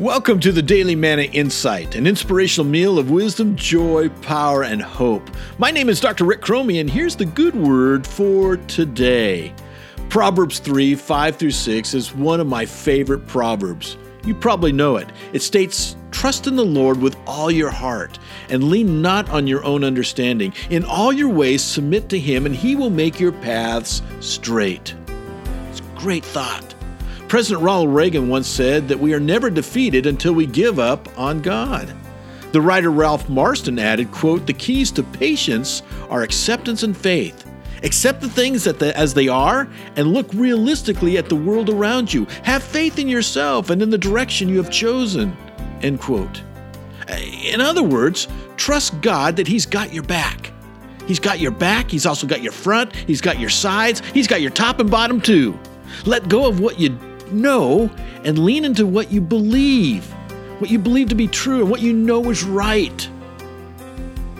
Welcome to the Daily Manna Insight, an inspirational meal of wisdom, joy, power, and hope. My name is Dr. Rick Cromie, and here's the good word for today. Proverbs 3 5 through 6 is one of my favorite proverbs. You probably know it. It states, Trust in the Lord with all your heart, and lean not on your own understanding. In all your ways, submit to Him, and He will make your paths straight. It's a great thought. President Ronald Reagan once said that we are never defeated until we give up on God. The writer Ralph Marston added, quote, "The keys to patience are acceptance and faith. Accept the things the, as they are and look realistically at the world around you. Have faith in yourself and in the direction you have chosen." End quote. In other words, trust God that He's got your back. He's got your back, He's also got your front, He's got your sides, He's got your top and bottom too. Let go of what you know and lean into what you believe, what you believe to be true, and what you know is right.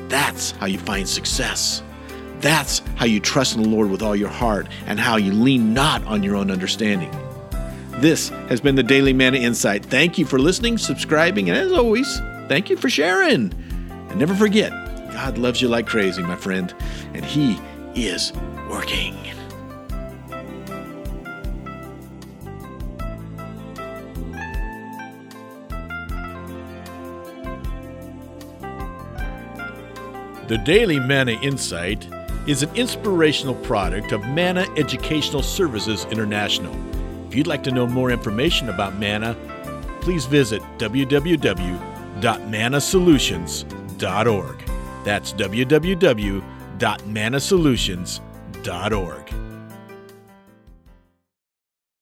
That's how you find success. That's how you trust in the Lord with all your heart and how you lean not on your own understanding. This has been the Daily Manna Insight. Thank you for listening, subscribing, and as always, thank you for sharing. And never forget, God loves you like crazy, my friend, and He is working. The Daily Manna Insight is an inspirational product of Manna Educational Services International. If you'd like to know more information about Manna, please visit www.mannasolutions.org. That's www.mannasolutions.org.